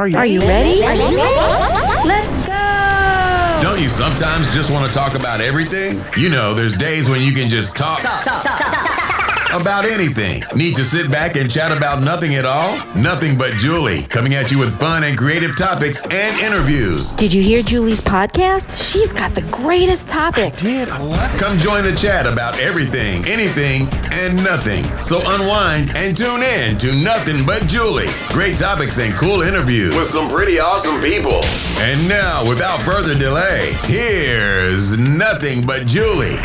Are you, Are you ready? Are you ready? Let's go! Don't you sometimes just want to talk about everything? You know, there's days when you can just talk. talk, talk, talk. About anything. Need to sit back and chat about nothing at all? Nothing but Julie, coming at you with fun and creative topics and interviews. Did you hear Julie's podcast? She's got the greatest topic. Did a lot. Come join the chat about everything, anything, and nothing. So unwind and tune in to Nothing But Julie. Great topics and cool interviews with some pretty awesome people. And now, without further delay, here's Nothing But Julie.